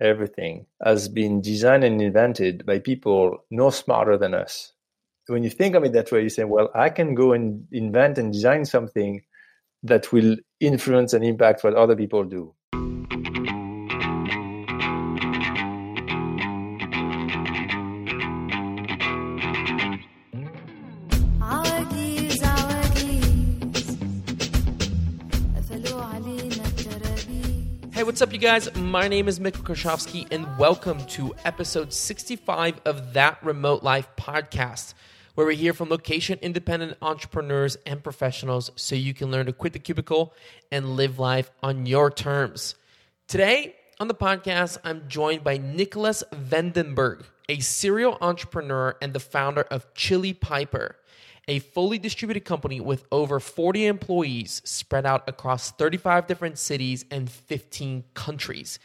everything has been designed and invented by people no smarter than us. When you think of it that way, you say, well, I can go and invent and design something that will influence and impact what other people do. What's up, you guys? My name is Mitko Karshovski, and welcome to episode 65 of That Remote Life podcast, where we hear from location independent entrepreneurs and professionals so you can learn to quit the cubicle and live life on your terms. Today on the podcast, I'm joined by Nicolas Vandenberghe, a serial entrepreneur and the founder of Chili Piper a fully distributed company with over 40 employees spread out across 35 different cities and 15 countries.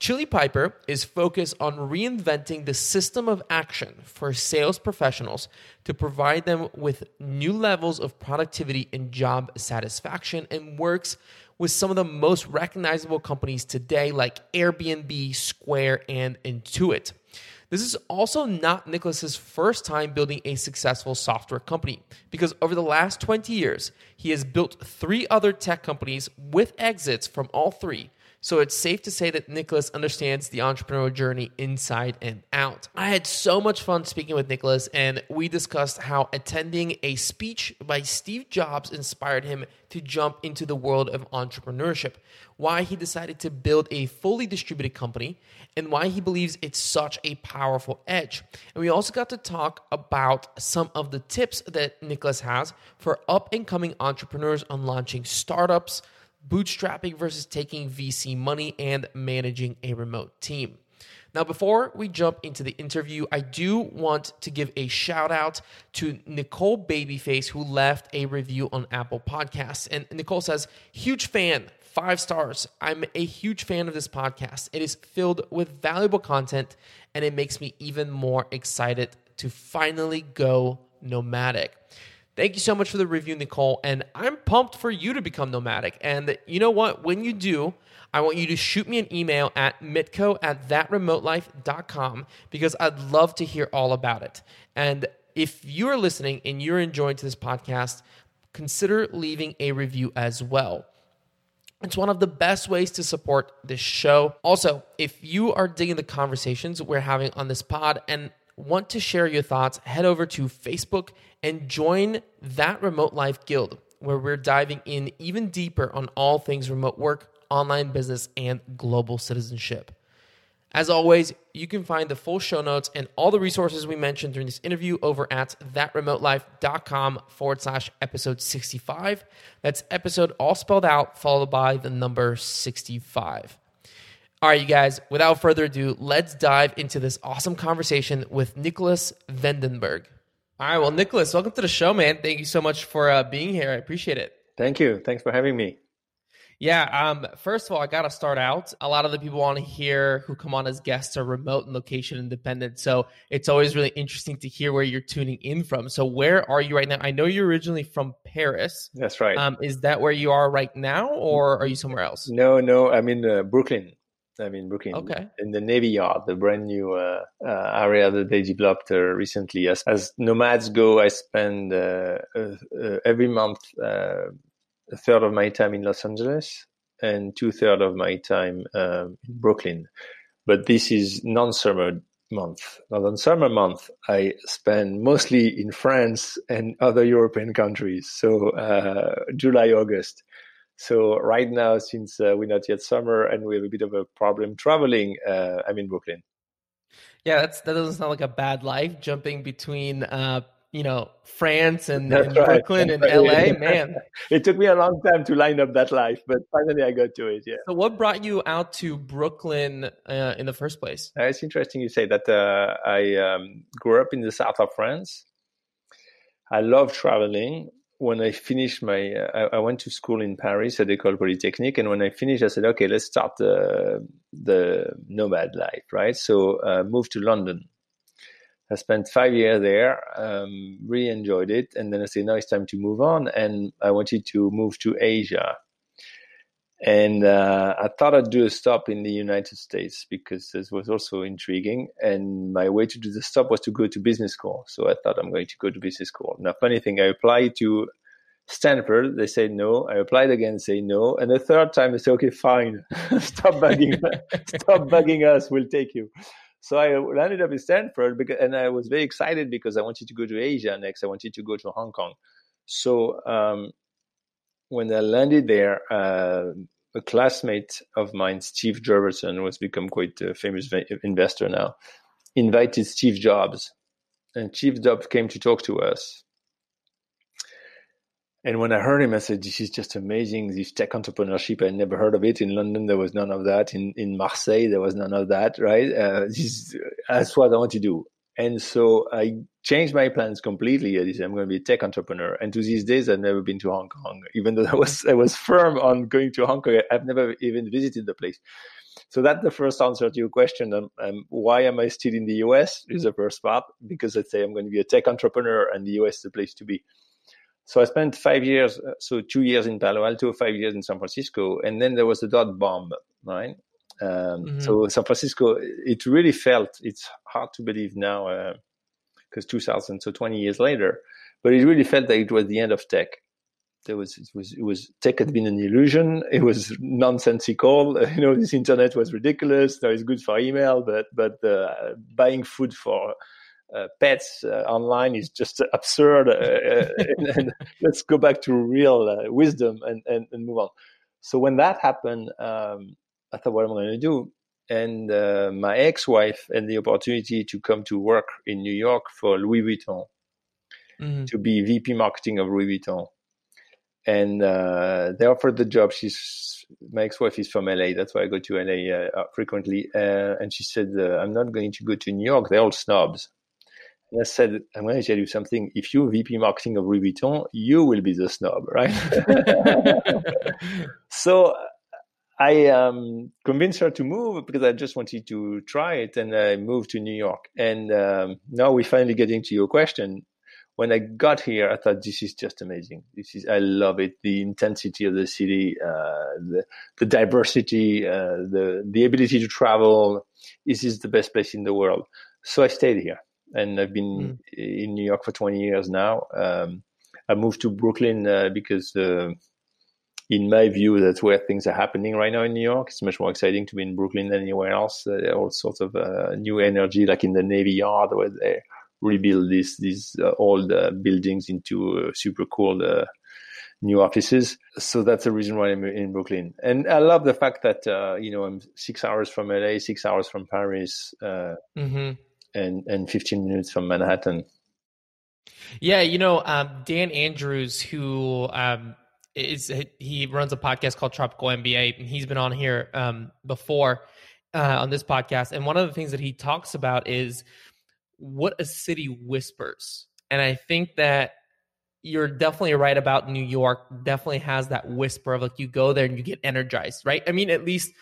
Chili Piper is focused on reinventing the system of action for sales professionals to provide them with new levels of productivity and job satisfaction and works with some of the most recognizable companies today like Airbnb, Square, and Intuit. This is also not Nicolas's first time building a successful software company because over the last 20 years, he has built three other tech companies with exits from all three so it's safe to say that Nicolas understands the entrepreneurial journey inside and out. I had so much fun speaking with Nicolas, and we discussed how attending a speech by Steve Jobs inspired him to jump into the world of entrepreneurship, why he decided to build a fully distributed company, and why he believes it's such a powerful edge. And we also got to talk about some of the tips that Nicolas has for up and coming entrepreneurs on launching startups bootstrapping versus taking VC money, and managing a remote team. Now, before we jump into the interview, I do want to give a shout out to Nicole Babyface, who left a review on Apple Podcasts. And Nicole says, huge fan, five stars. I'm a huge fan of this podcast. It is filled with valuable content, and it makes me even more excited to finally go nomadic. Thank you so much for the review, Nicole. And I'm pumped for you to become nomadic. And you know what? When you do, I want you to shoot me an email at mitko at thatremotelife.com because I'd love to hear all about it. And if you're listening and you're enjoying this podcast, consider leaving a review as well. It's one of the best ways to support this show. Also, if you are digging the conversations we're having on this pod and want to share your thoughts, head over to Facebook and join that Remote Life Guild, where we're diving in even deeper on all things remote work, online business, and global citizenship. As always, you can find the full show notes and all the resources we mentioned during this interview over at thatremotelife.com forward slash episode 65. That's episode all spelled out, followed by the number 65. All right, you guys, without further ado, let's dive into this awesome conversation with Nicolas Vandenberghe. All right, well, Nicolas, welcome to the show, man. Thank you so much for uh, being here. I appreciate it. Thank you. Thanks for having me. Yeah. Um, first of all, I got to start out. A lot of the people want to hear who come on as guests are remote and location independent. So it's always really interesting to hear where you're tuning in from. So where are you right now? I know you're originally from Paris. That's right. Um, is that where you are right now, or are you somewhere else? No, no. I'm in uh, Brooklyn. I mean, Brooklyn, okay. in the Navy Yard, the brand new uh, uh, area that they developed uh, recently. As, as nomads go, I spend uh, uh, uh, every month a third of my time in Los Angeles and two thirds of my time um, in Brooklyn. But this is non-summer month. Now, on summer month, I spend mostly in France and other European countries. So July, August. So right now, since uh, we're not yet summer and we have a bit of a problem traveling, uh, I'm in Brooklyn. Yeah, that's that doesn't sound like a bad life jumping between uh, you know France and, and right. Brooklyn and LA. Man, it took me a long time to line up that life, but finally I got to it. Yeah. So, what brought you out to Brooklyn uh, in the first place? Uh, it's interesting you say that. Uh, I um, grew up in the south of France. I love traveling when I finished my, uh, I, went to school in Paris at École Polytechnique, and when I finished, I said, okay, let's start the the nomad life, right? So uh, moved to London. I spent five years there, um, really enjoyed it, and then I said, now it's time to move on, and I wanted to move to Asia. And uh, I thought I'd do a stop in the United States because this was also intriguing. And my way to do the stop was to go to business school. So I thought I'm going to go to business school. Now, funny thing, I applied to Stanford. They said no. I applied again, say no. And the third time, they said, okay, fine, stop bugging, stop bugging us. We'll take you. So I landed up in Stanford, because, and I was very excited because I wanted to go to Asia next. I wanted to go to Hong Kong. So um, when I landed there, uh, a classmate of mine, Steve Jurvetson, who has become quite a famous investor now, invited Steve Jobs. And Steve Jobs came to talk to us. And when I heard him, I said, This is just amazing. This tech entrepreneurship, I never heard of it. In London, there was none of that. In, in Marseille, there was none of that, right? Uh, this, that's what I want to do. And so I changed my plans completely. I said, I'm going to be a tech entrepreneur. And to these days, I've never been to Hong Kong, even though I was, I was firm on going to Hong Kong. I've never even visited the place. So that's the first answer to your question. Um, um, why am I still in the US is the first part, because I say I'm going to be a tech entrepreneur and the US is the place to be. So I spent five years, uh, so two years in Palo Alto, five years in San Francisco. And then there was the dot bomb, right? Um, mm-hmm. So San Francisco, it really felt. It's hard to believe now because uh, 2000, so 20 years later, but it really felt that it was the end of tech. There was it was it was tech had been an illusion. It was nonsensical. You know, this internet was ridiculous. Now it's good for email, but but uh, buying food for uh, pets uh, online is just absurd. Uh, uh, and, and, let's go back to real wisdom and, and, and move on. So when that happened, um, I thought, what am I going to do? And uh, my ex-wife had the opportunity to come to work in New York for Louis Vuitton, mm-hmm. to be VP marketing of Louis Vuitton. And uh, they offered the job. She's my ex-wife is from LA. That's why I go to LA uh, frequently. Uh, and she said, uh, "I'm not going to go to New York. They're all snobs." And I said, I'm going to tell you something. If you're VP marketing of Louis Vuitton, you will be the snob, right? so I um, convinced her to move because I just wanted to try it, and I moved to New York. And um, now we're finally getting to your question. When I got here, I thought this is just amazing. This is I love it. The intensity of the city, uh, the, the diversity, uh, the the ability to travel. This is the best place in the world. So I stayed here, and I've been mm. in New York for 20 years now. Um, I moved to Brooklyn uh, because uh, in my view, that's where things are happening right now in New York. It's much more exciting to be in Brooklyn than anywhere else. Uh, all sorts of uh, new energy, like in the Navy Yard, where they rebuild these these uh, old uh, buildings into uh, super cool uh, new offices. So that's the reason why I'm in Brooklyn. And I love the fact that you know I'm six hours from LA, six hours from Paris, mm-hmm. and and 15 minutes from Manhattan. Yeah, you know, um, Dan Andrews, who um, is he runs a podcast called Tropical MBA, and he's been on here um, before uh, on this podcast. And one of the things that he talks about is what a city whispers. And I think that you're definitely right about New York. Definitely has that whisper of like you go there and you get energized, right? I mean, at least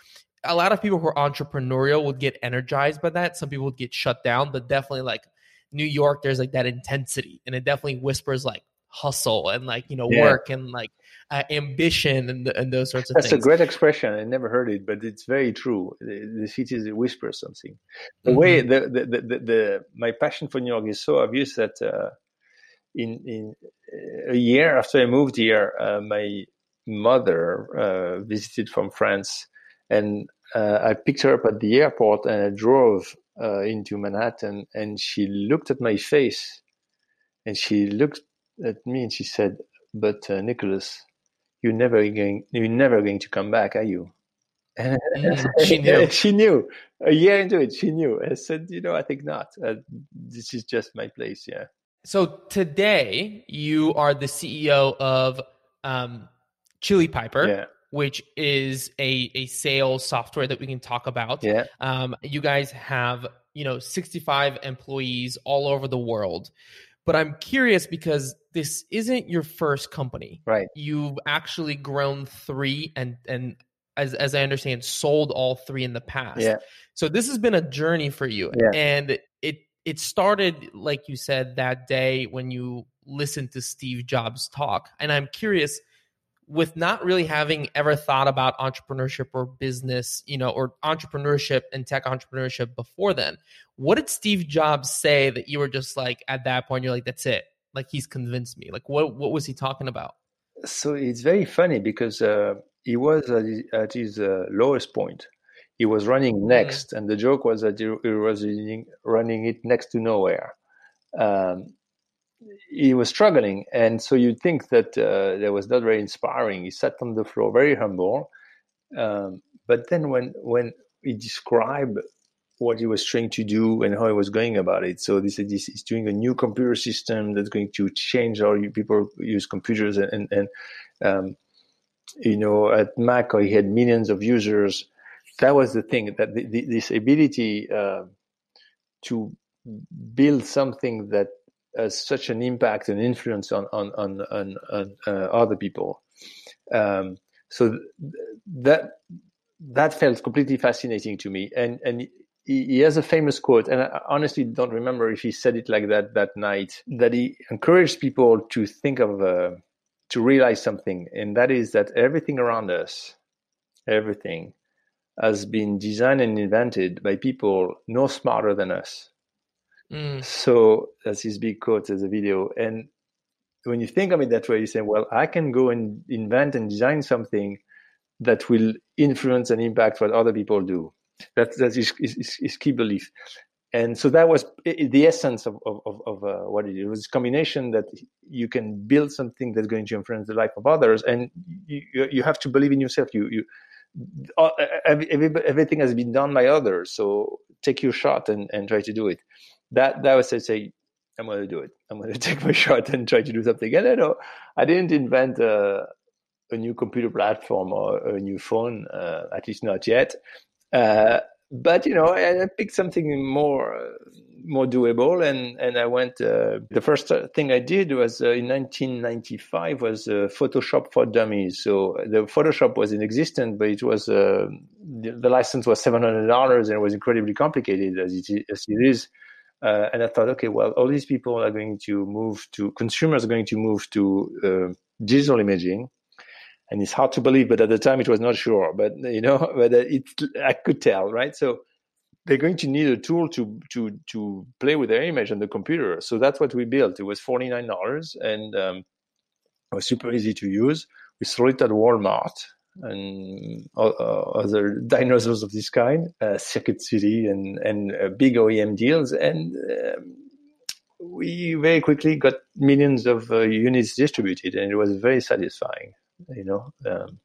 a lot of people who are entrepreneurial would get energized by that. Some people would get shut down, but definitely like New York, there's like that intensity, and it definitely whispers like hustle and like you know yeah. work and like uh, ambition and, and those sorts of That's things. That's a great expression. I never heard it, but it's very true. The, the city whispers something. The mm-hmm. way the, the, the, the, my passion for New York is so obvious that uh, in in uh, a year after I moved here, uh, my mother uh, visited from France, and uh, I picked her up at the airport and I drove into Manhattan, and she looked at my face, and she looked at me and she said, "But Nicolas." you're never going you're never going to come back, are you? Mm, she knew. she knew. A year into it, she knew. I said, you know, I think not. Uh, this is just my place. Yeah. So today you are the CEO of um, Chili Piper. Yeah. Which is a, a sales software that we can talk about. Yeah. Um, you guys have, you know, 65 employees all over the world. But I'm curious because this isn't your first company. Right. You've actually grown three and and as as I understand, sold all three in the past. Yeah. So this has been a journey for you. Yeah. And it it started, like you said, that day when you listened to Steve Jobs talk. And I'm curious, with not really having ever thought about entrepreneurship or business, you know, or entrepreneurship and tech entrepreneurship before then, what did Steve Jobs say that you were just like at that point, you're like, that's it? Like he's convinced me. Like what what was he talking about? So it's very funny because uh, he was at his, at his uh, lowest point. He was running mm. NeXT, mm. and the joke was that he was running it next to nowhere. Um, he was struggling, and so you'd think that uh, that was not very inspiring. He sat on the floor, very humble. Um, but then when when he described what he was trying to do and how he was going about it, so this is he's doing a new computer system that's going to change how people use computers, and and, and um, you know at Mac he had millions of users. That was the thing that the, the, this ability uh, to build something that has such an impact and influence on on on, on, on uh, other people. Um, so th- that that felt completely fascinating to me, and and he, he, has a famous quote, and I honestly don't remember if he said it like that that night. That he encouraged people to think of uh, to realize something, and that is that everything around us, everything, has been designed and invented by people no smarter than us Mm. So that's his big quote as a video. And when you think of it that way, you say, well, I can go and invent and design something that will influence and impact what other people do. That, that is, is, is key belief. And so that was the essence of, of, of uh, what it, it was. combination that you can build something that's going to influence the life of others, and you, you have to believe in yourself. You, you every, everything has been done by others, so take your shot and, and try to do it that that was say I'm going to do it. I'm going to take my shot and try to do something. And I know I didn't invent a, a new computer platform or a new phone, uh, at least not yet. Uh, but you know, I, picked something more more doable, and and I went. Uh, the first thing I did was uh, in 1995 was uh, Photoshop for Dummies. So the Photoshop was in existence, but it was uh, the, the, license was seven hundred dollars, and it was incredibly complicated as it, as it is. Uh, and I thought, okay, well, all these people are going to move to consumers are going to move to uh, digital imaging, and it's hard to believe, but at the time it was not sure. But you know, but it I could tell, right? So they're going to need a tool to to to play with their image on the computer. So that's what we built. It was forty nine dollars, and um, it was super easy to use. We sold it at Walmart, and uh, other dinosaurs of this kind, uh, Circuit City and and uh, big OEM deals, and um, we very quickly got millions of uh, units distributed, and it was very satisfying. You know, um,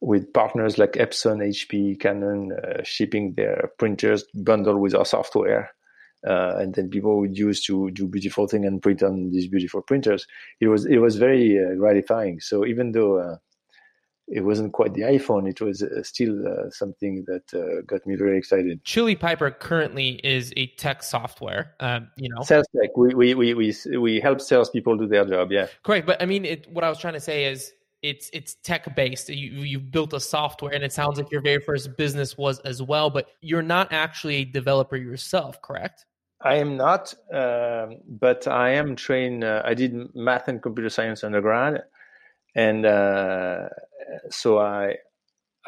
with partners like Epson, HP, Canon uh, shipping their printers bundled with our software. Uh, and then people would use to do beautiful things and print on these beautiful printers. It was it was very gratifying. So even though it wasn't quite the iPhone. It was uh, still uh, something that uh, got me very excited. Chili Piper currently is a tech software. Um, you know, sales tech. We we we we we help salespeople do their job. Yeah, correct. But I mean, it, what I was trying to say is. It's it's tech based. You you've built a software, and it sounds like your very first business was as well. But you're not actually a developer yourself, correct? I am not, um, but I am trained. Uh, I did math and computer science undergrad, and uh, so I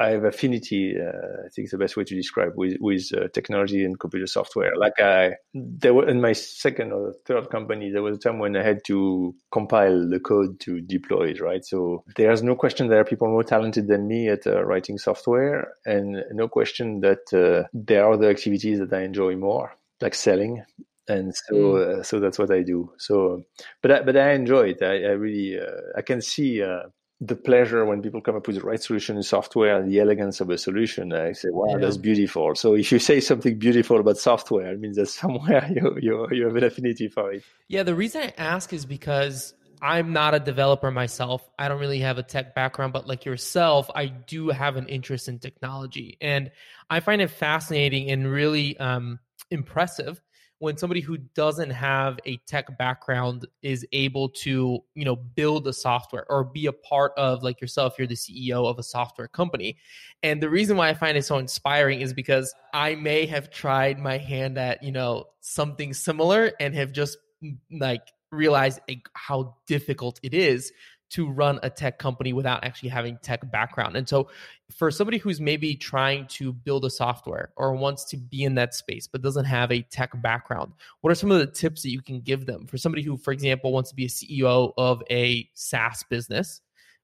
I have affinity. Uh, I think the best way to describe with with uh, technology and computer software. Like I, there were in my second or third company, there was a time when I had to compile the code to deploy it. Right, so there's no question there are people more talented than me at uh, writing software, and no question that uh, there are other activities that I enjoy more, like selling and so mm. uh, so that's what I do. So, but I, but I enjoy it. I, I really uh, I can see uh, the pleasure when people come up with the right solution in software and the elegance of a solution. I say, wow, yeah. that's beautiful. So if you say something beautiful about software, it means that somewhere you, you, you have an affinity for it. Yeah, the reason I ask is because I'm not a developer myself. I don't really have a tech background, but like yourself, I do have an interest in technology. And I find it fascinating and really um, impressive when somebody who doesn't have a tech background is able to you know build a software or be a part of like yourself you're the ceo of a software company. And the reason why i find it so inspiring is because i may have tried my hand at you know something similar and have just mm, like realized how difficult it is to run a tech company without actually having tech background. And so for somebody who's maybe trying to build a software or wants to be in that space but doesn't have a tech background, what are some of the tips that you can give them for somebody who for example wants to be a CEO of a SaaS business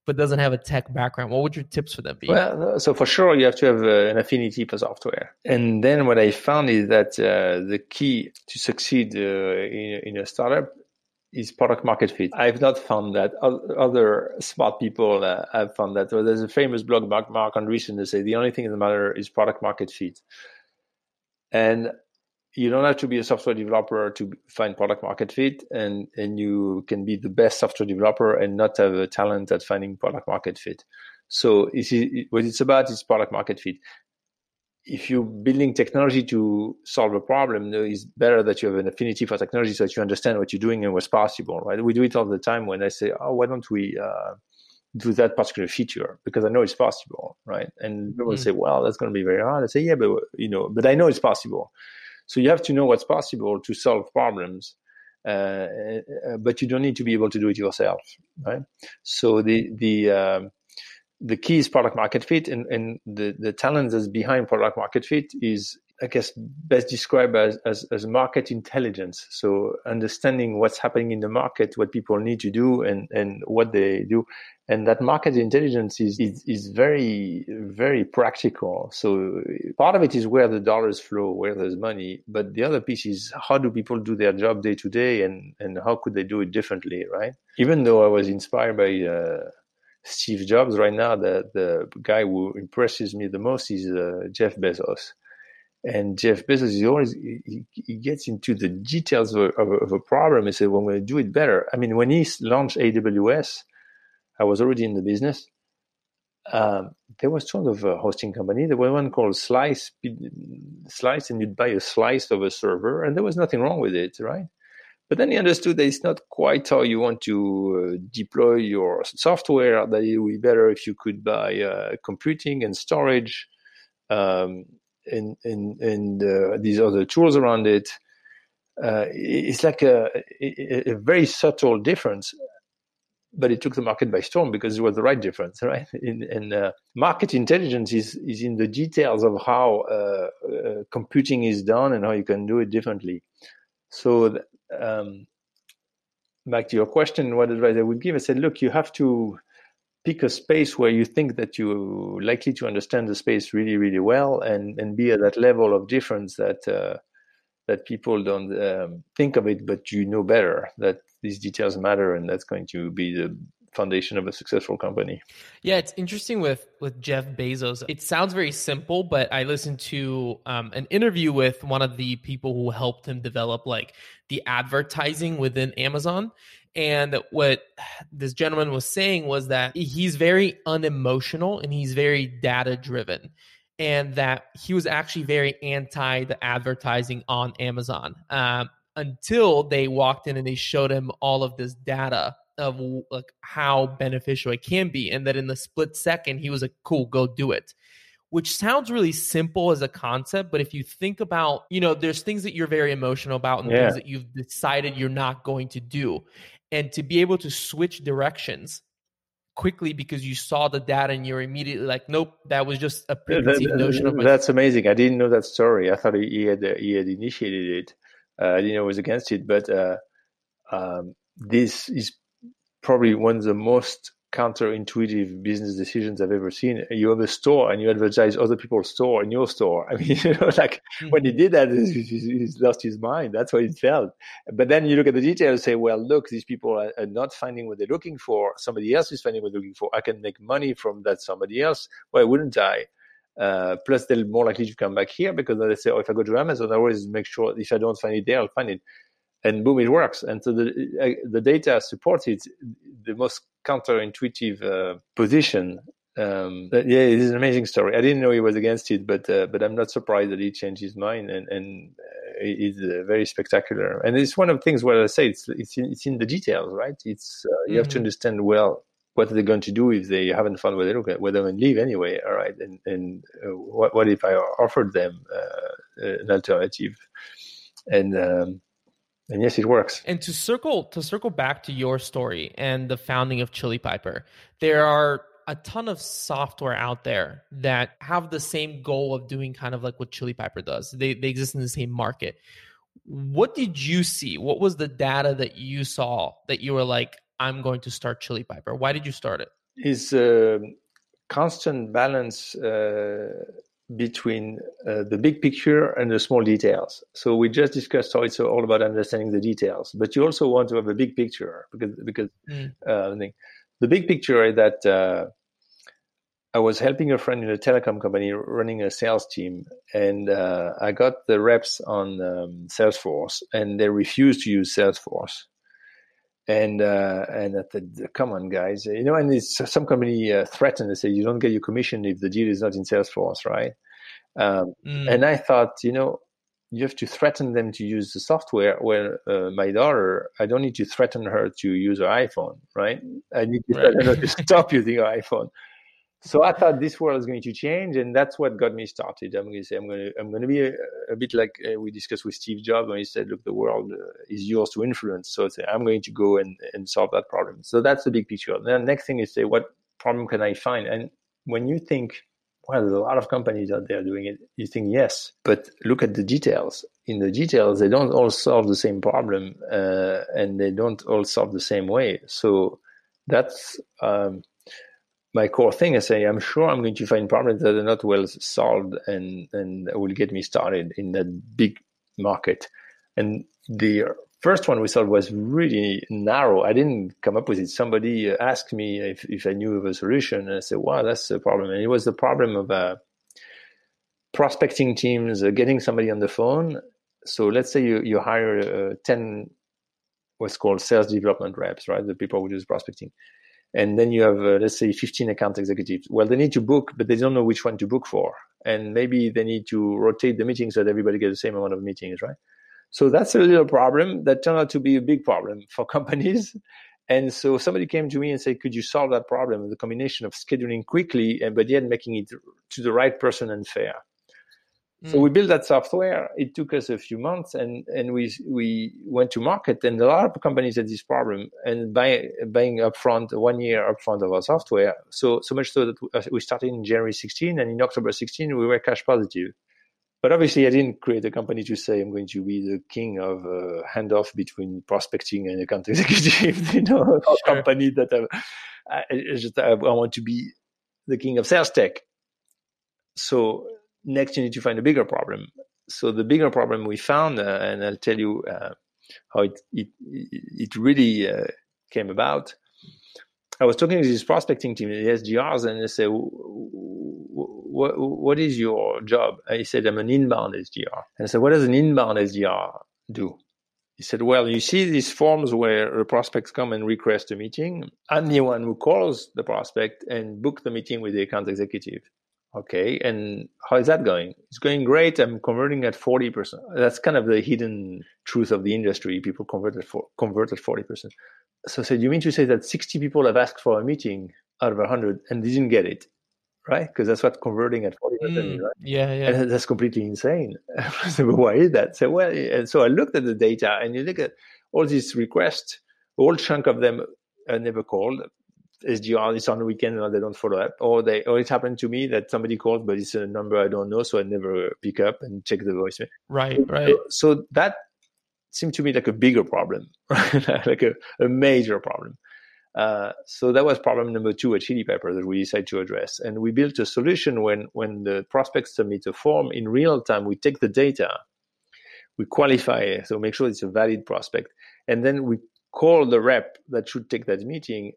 but doesn't have a tech background, what would your tips for them be? Well, so for sure, you have to have uh, an affinity for software. And then what I found is that uh, the key to succeed uh, in, in, a startup is product market fit. I've not found that. Other smart people uh, have found that. There's a famous blog, Marc, Marc Andreessen, that say the only thing that matters is product market fit. And you don't have to be a software developer to find product market fit and and you can be the best software developer and not have a talent at finding product market fit so it's, what it's about is product market fit if you're building technology to solve a problem it's better that you have an affinity for technology so that you understand what you're doing and what's possible right we do it all the time when i say oh why don't we uh, do that particular feature because I know it's possible, right? And people mm. say, "Well, that's going to be very hard." I say, "Yeah, but you know, but I know it's possible." So you have to know what's possible to solve problems, uh, uh, but you don't need to be able to do it yourself, right? So the the um, the key is product market fit, and, and the the talent that's behind product market fit is I guess best described as, as, as market intelligence. So understanding what's happening in the market, what people need to do, and and what they do, and that market intelligence is, is is very very practical. So part of it is where the dollars flow, where there's money, but the other piece is how do people do their job day to day, and and how could they do it differently, right? Even though I was inspired by. Uh, Steve Jobs right now, the, the guy who impresses me the most is uh, Jeff Bezos and Jeff Bezos is always he, he gets into the details of, of, of a problem. He said, "Well, we're going to do it better." I mean, when he launched AWS, I was already in the business. Um, there was sort of a hosting company. There was one called Slice, Slice, and you'd buy a slice of a server, and there was nothing wrong with it, right? But then he understood that it's not quite how you want to uh, deploy your software. That it would be better if you could buy uh, computing and storage. Um, and and and uh, these other tools around it. Uh, it's like a, a, very subtle difference, but it took the market by storm because it was the right difference, right? And uh, market intelligence is is in the details of how uh, computing is done and how you can do it differently. So, um, back to your question, what advice I would give? I said, look, you have to pick a space where you think that you're likely to understand the space really, really well, and and be at that level of difference that uh, that people don't um, think of it, but you know better that these details matter, and that's going to be the foundation of a successful company. Yeah, it's interesting with with Jeff Bezos. It sounds very simple, but I listened to um, an interview with one of the people who helped him develop like the advertising within Amazon, and what this gentleman was saying was that he's very unemotional and he's very data driven. And that he was actually very anti the advertising on Amazon um, until they walked in and they showed him all of this data of like how beneficial it can be. And that in the split second, he was like, cool, go do it which sounds really simple as a concept but if you think about you know there's things that you're very emotional about and yeah. things that you've decided you're not going to do and to be able to switch directions quickly because you saw the data and you're immediately like, nope, that was just a preconceived that, notion of my- That's amazing. I didn't know that story. I thought he had he had initiated it. Uh, I didn't know he was against it, but uh, um, this is probably one of the most counterintuitive business decisions I've ever seen. You have a store and you advertise other people's store in your store. I mean, you know, like mm-hmm. when he did that, he's lost his mind. That's what it felt. But then you look at the details and say, well, look, these people are, are, not finding what they're looking for. Somebody else is finding what they're looking for. I can make money from that somebody else. Why wouldn't I? Uh, plus, they're more likely to come back here because they say, oh, if I go to Amazon, I always make sure if I don't find it there, I'll find it and boom, it works. And so the uh, the data supported. The most counterintuitive uh, position. Um, yeah, it is an amazing story. I didn't know he was against it, but uh, but I'm not surprised that he changed his mind, and and uh, it's uh, very spectacular. And it's one of the things where I say it's it's in, it's in the details, right? It's uh, you mm-hmm. have to mm-hmm. understand well what they're they going to do if they haven't found what they look at, whether they leave anyway, all right? And and what what if I offered them an alternative? And um, And yes, it works. And to circle to circle back to your story and the founding of Chili Piper, there are a ton of software out there that have the same goal of doing kind of like what Chili Piper does. They they exist in the same market. What did you see? What was the data that you saw that you were like, I'm going to start Chili Piper? Why did you start it? Is uh, constant balance uh, between uh, the big picture and the small details. So we just discussed how it's all about understanding the details, but you also want to have a big picture because because mm. uh, the big picture is that uh, I was helping a friend in a telecom company running a sales team, and uh, I got the reps on um, Salesforce, and they refused to use Salesforce and uh, and I said, "Come on, guys, you know." And it's some company uh, threatened to say, "You don't get your commission if the deal is not in Salesforce, right?" Um, mm. And I thought, you know, you have to threaten them to use the software. Where uh, my daughter, I don't need to threaten her to use her iPhone, right? I need to right. stop using her iPhone so I thought this world is going to change, and that's what got me started. I'm going to say I'm going to I'm going to be a, a bit like uh, we discussed with Steve Jobs when he said, "Look, the world uh, is yours to influence." So say, I'm going to go and, and solve that problem. So that's the big picture. The next thing is say, what problem can I find? And when you think, well, there's a lot of companies out there doing it, you think yes, but look at the details. In the details, they don't all solve the same problem, uh, and they don't all solve the same way. So that's um, my core thing is say I'm sure I'm going to find problems that are not well solved and and will get me started in that big market. And the first one we solved was really narrow. I didn't come up with it. Somebody asked me if, if I knew of a solution, and I said, "Wow, that's the problem." And it was the problem of uh, prospecting teams uh, getting somebody on the phone. So let's say you you hire uh, ten what's called sales development reps, right? The people who do prospecting and then you have uh, let's say 15 account executives. Well they need to book but they don't know which one to book for. And maybe they need to rotate the meetings so that everybody gets the same amount of meetings right? So that's a little problem that turned out to be a big problem for companies. And so somebody came to me and said could you solve that problem? The combination of scheduling quickly and but yet making it to the right person and fair so we mm. built that software. It took us a few months, and and we we went to market. And a lot of companies had this problem, and by buying upfront one year upfront of our software. So so much so that we started in January 16, and in October 16 we were cash positive. But obviously, I didn't create a company to say I'm going to be the king of uh, handoff between prospecting and account executive. you know, sure. a company that I, I, just, I want to be the king of sales tech. So next you need to find a bigger problem. So the bigger problem we found, uh, and I'll tell you uh, how it it, it really uh, came about. I was talking to this prospecting team, the SDRs, and they say, "What what is your job?" I said, "I'm an inbound SDR." And I said, "What does an inbound SDR do?" He said, Well, you see these forms where prospects come and request a meeting. I'm the one who calls the prospect and book the meeting with the account executive. Okay, and how is that going? It's going great. I'm converting at 40%. That's kind of the hidden truth of the industry. People converted for convert at 40%. So, so you mean to say that 60 people have asked for a meeting out of 100 and didn't get it, right? Because that's what converting at 40% mm, right? Yeah, yeah. And that's completely insane. so why is that? So, well, and so I looked at the data and you look at all these requests, a whole chunk of them are never called SDR is on the weekend and they don't follow up. Or they or it happened to me that somebody called, but it's a number I don't know, so I never pick up and check the voicemail. Right, right. So, that seemed to me like a bigger problem, like a, a major problem. Uh, so that was problem number two at Chili Piper that we decided to address. And we built a solution when when the prospects submit a form in real time, we take the data, we qualify it, so make sure it's a valid prospect, and then we call the rep that should take that meeting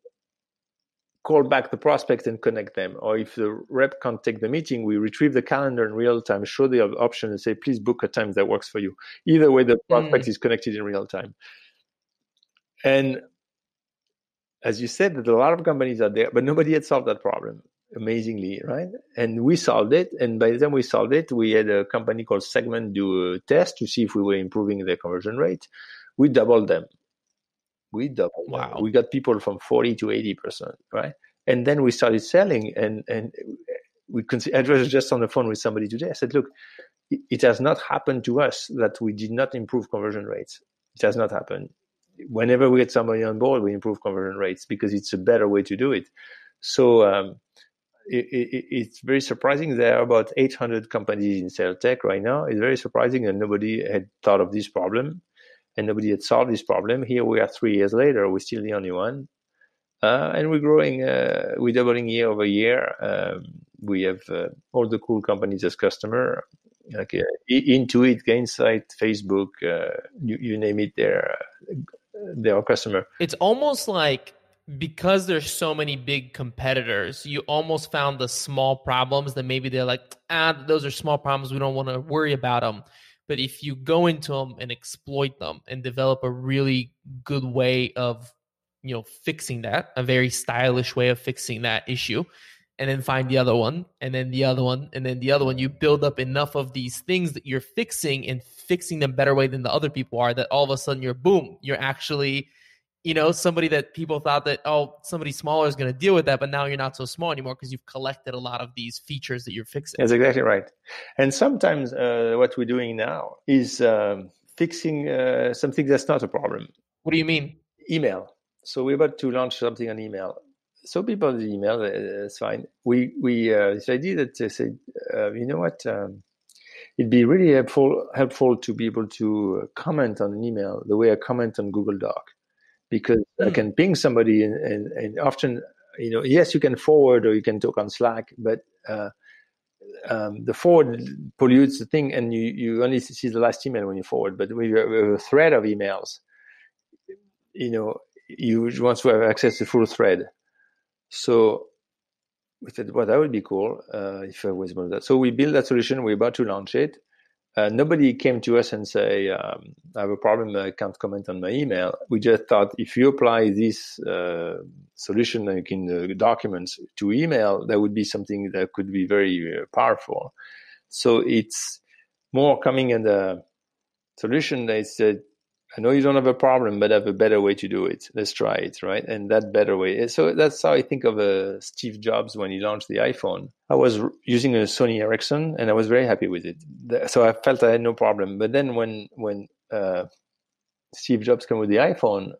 call back the prospect and connect them. Or if the rep can't take the meeting, we retrieve the calendar in real time, show the option, and say, please book a time that works for you. Either way, the prospect mm. is connected in real time. And as you said, that a lot of companies are there, but nobody had solved that problem amazingly, right? And we solved it. And by the time we solved it, we had a company called Segment do a test to see if we were improving their conversion rate. We doubled them we doubled. Wow. We got people from 40 to 80%, right? And then we started selling and, and we can. I was just on the phone with somebody today. I said, look, it has not happened to us that we did not improve conversion rates. It has not happened. Whenever we get somebody on board, we improve conversion rates because it's a better way to do it. So um, it, it, it's very surprising. There are about 800 companies in sales tech right now. It's very surprising that nobody had thought of this problem and nobody had solved this problem. Here we are three years later, we're still the only one. Uh, and we're growing, uh, we're doubling year over year. Um, we have uh, all the cool companies as customer, like uh, Intuit, Gainsight, Facebook, uh, you, you, name it, they're, they're our customer. It's almost like because there's so many big competitors, you almost found the small problems that maybe they're like, ah, those are small problems. We don't want to worry about them. But if you go into them and exploit them and develop a really good way of, you know, fixing that, a very stylish way of fixing that issue, and then find the other one, and then the other one, and then the other one, you build up enough of these things that you're fixing and fixing them better way than the other people are that all of a sudden you're boom, you're actually you know, somebody that people thought that, oh, somebody smaller is going to deal with that, but now you're not so small anymore because you've collected a lot of these features that you're fixing. That's exactly right. And sometimes uh, what we're doing now is um, fixing uh, something that's not a problem. What do you mean? Email. So we're about to launch something on email. So people the email, uh, it's fine. We we uh, this idea that they said, uh, you know what, um, it'd be really helpful helpful to be able to comment on an email the way I comment on Google Doc because mm. I hmm. can ping somebody and, and, and, often, you know, yes, you can forward or you can talk on Slack, but uh, um, the forward pollutes the thing and you, you only see the last email when you forward. But with a thread of emails, you know, you want to have access to full thread. So we said, well, that would be cool uh, if I was able to that. So we built that solution. We're about to launch it. Uh, nobody came to us and say, um, "I have a problem. I can't comment on my email." We just thought if you apply this uh, solution, like in the documents, to email, that would be something that could be very uh, powerful. So it's more coming in the solution that said I know you don't have a problem, but I have a better way to do it. Let's try it, right? And that better way. So that's how I think of uh, Steve Jobs when he launched the iPhone. I was using a Sony Ericsson, and I was very happy with it. So I felt I had no problem. But then when when uh, Steve Jobs came with the iPhone,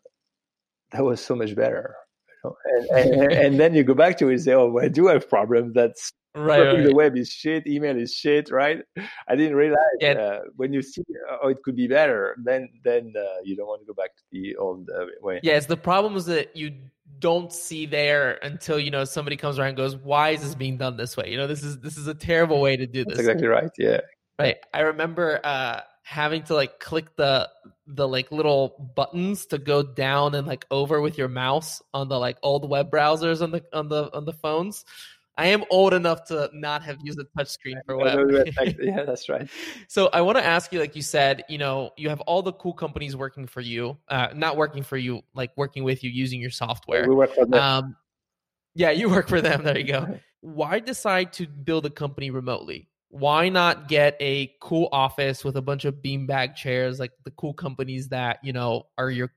that was so much better. And, and, and, then you go back to it and say, "Oh, well, I do have problems. That's right, right, the web is shit email is shit right? I didn't realize yeah. uh, when you see oh it could be better then then uh, you don't want to go back to the old uh, way. Yeah it's the problems that you don't see there until you know somebody comes around and goes why is this being done this way? You know this is this is a terrible way to do this. That's exactly right yeah. Right i remember uh having to like click the the like little buttons to go down and like over with your mouse on the like old web browsers on the on the on the phones I am old enough to not have used a touchscreen for web. yeah, that's right. so I want to ask you, like you said, you know, you have all the cool companies working for you, uh, not working for you, like working with you using your software. We work for them. Um, yeah, you work for them. There you go. Why decide to build a company remotely? Why not get a cool office with a bunch of beanbag chairs, like the cool companies that you know are your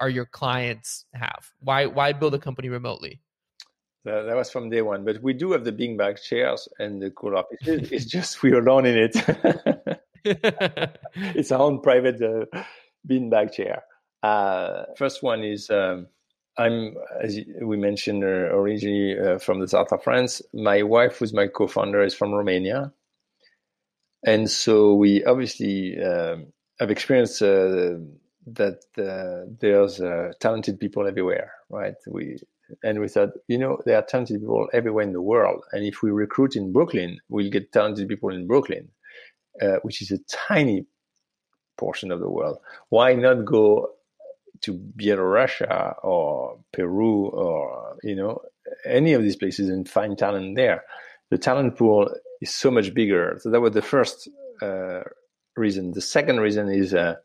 are your clients have? Why why build a company remotely? That, that was from day one. But we do have the beanbag chairs and the cool offices. it's just we are alone in it. it's our own private uh, beanbag chair. Uh, first one is um, I'm, as we mentioned uh, originally uh, from the south of France. My wife, who's my co-founder, is from Romania, and so we obviously um, have experienced uh, that uh, there's uh, talented people everywhere. Right? We and we thought, you know, there are talented people everywhere in the world, and if we recruit in Brooklyn, we'll get talented people in Brooklyn, uh, which is a tiny portion of the world. Why not go to Belarusia or Peru or you know any of these places and find talent there? The talent pool is so much bigger. So that was the first uh, reason. The second reason is, uh,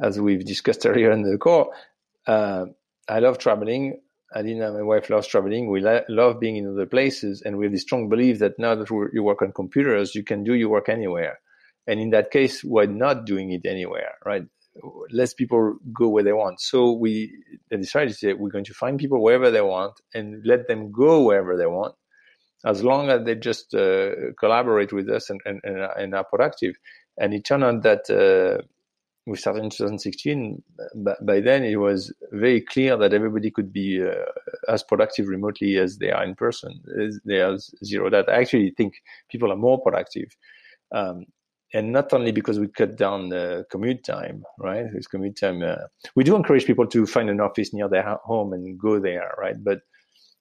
as we've discussed earlier in the call, uh, I love traveling. Alina, my wife, loves traveling. We la- love being in other places, and we have this strong belief that now that you work on computers, you can do your work anywhere. And in that case, why not doing it anywhere, right? Let people go where they want. So we decided to say we're going to find people wherever they want and let them go wherever they want, as long as they just uh, collaborate with us and, and, and, are productive. And it turned out that uh, we started in 2016. But by then, it was very clear that everybody could be uh, as productive remotely as they are in person. There's zero that. I actually think people are more productive. Um, and not only because we cut down the commute time, right? Because commute time, uh, we do encourage people to find an office near their home and go there, right? But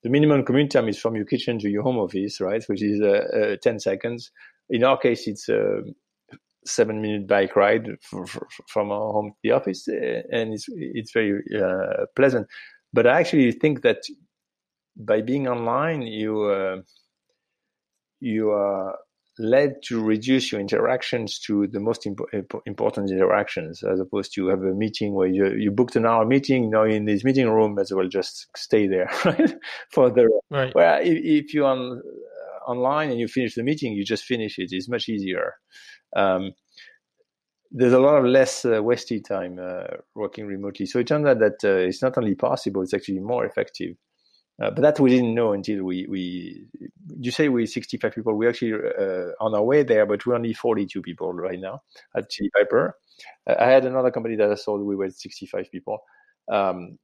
the minimum commute time is from your kitchen to your home office, right? Which is uh, uh, 10 seconds. In our case, it's a seven minute bike ride for, for, from our home to the office, uh, and it's, it's very uh, pleasant. But I actually think that by being online, you, uh, you are led to reduce your interactions to the most imp- important interactions as opposed to have a meeting where you, you booked an hour meeting now in this meeting room as well just stay there right for the right. Well if, if you're on online and you finish the meeting you just finish it. It's much easier um, there's a lot of less uh, wasted time uh, working remotely so it turns out that uh, it's not only possible it's actually more effective uh, but that we didn't know until we, we you say we're 65 people. We're actually uh, on our way there, but we're only 42 people right now at Chili Piper. Uh, I had another company that I sold. We were 65 people. Um,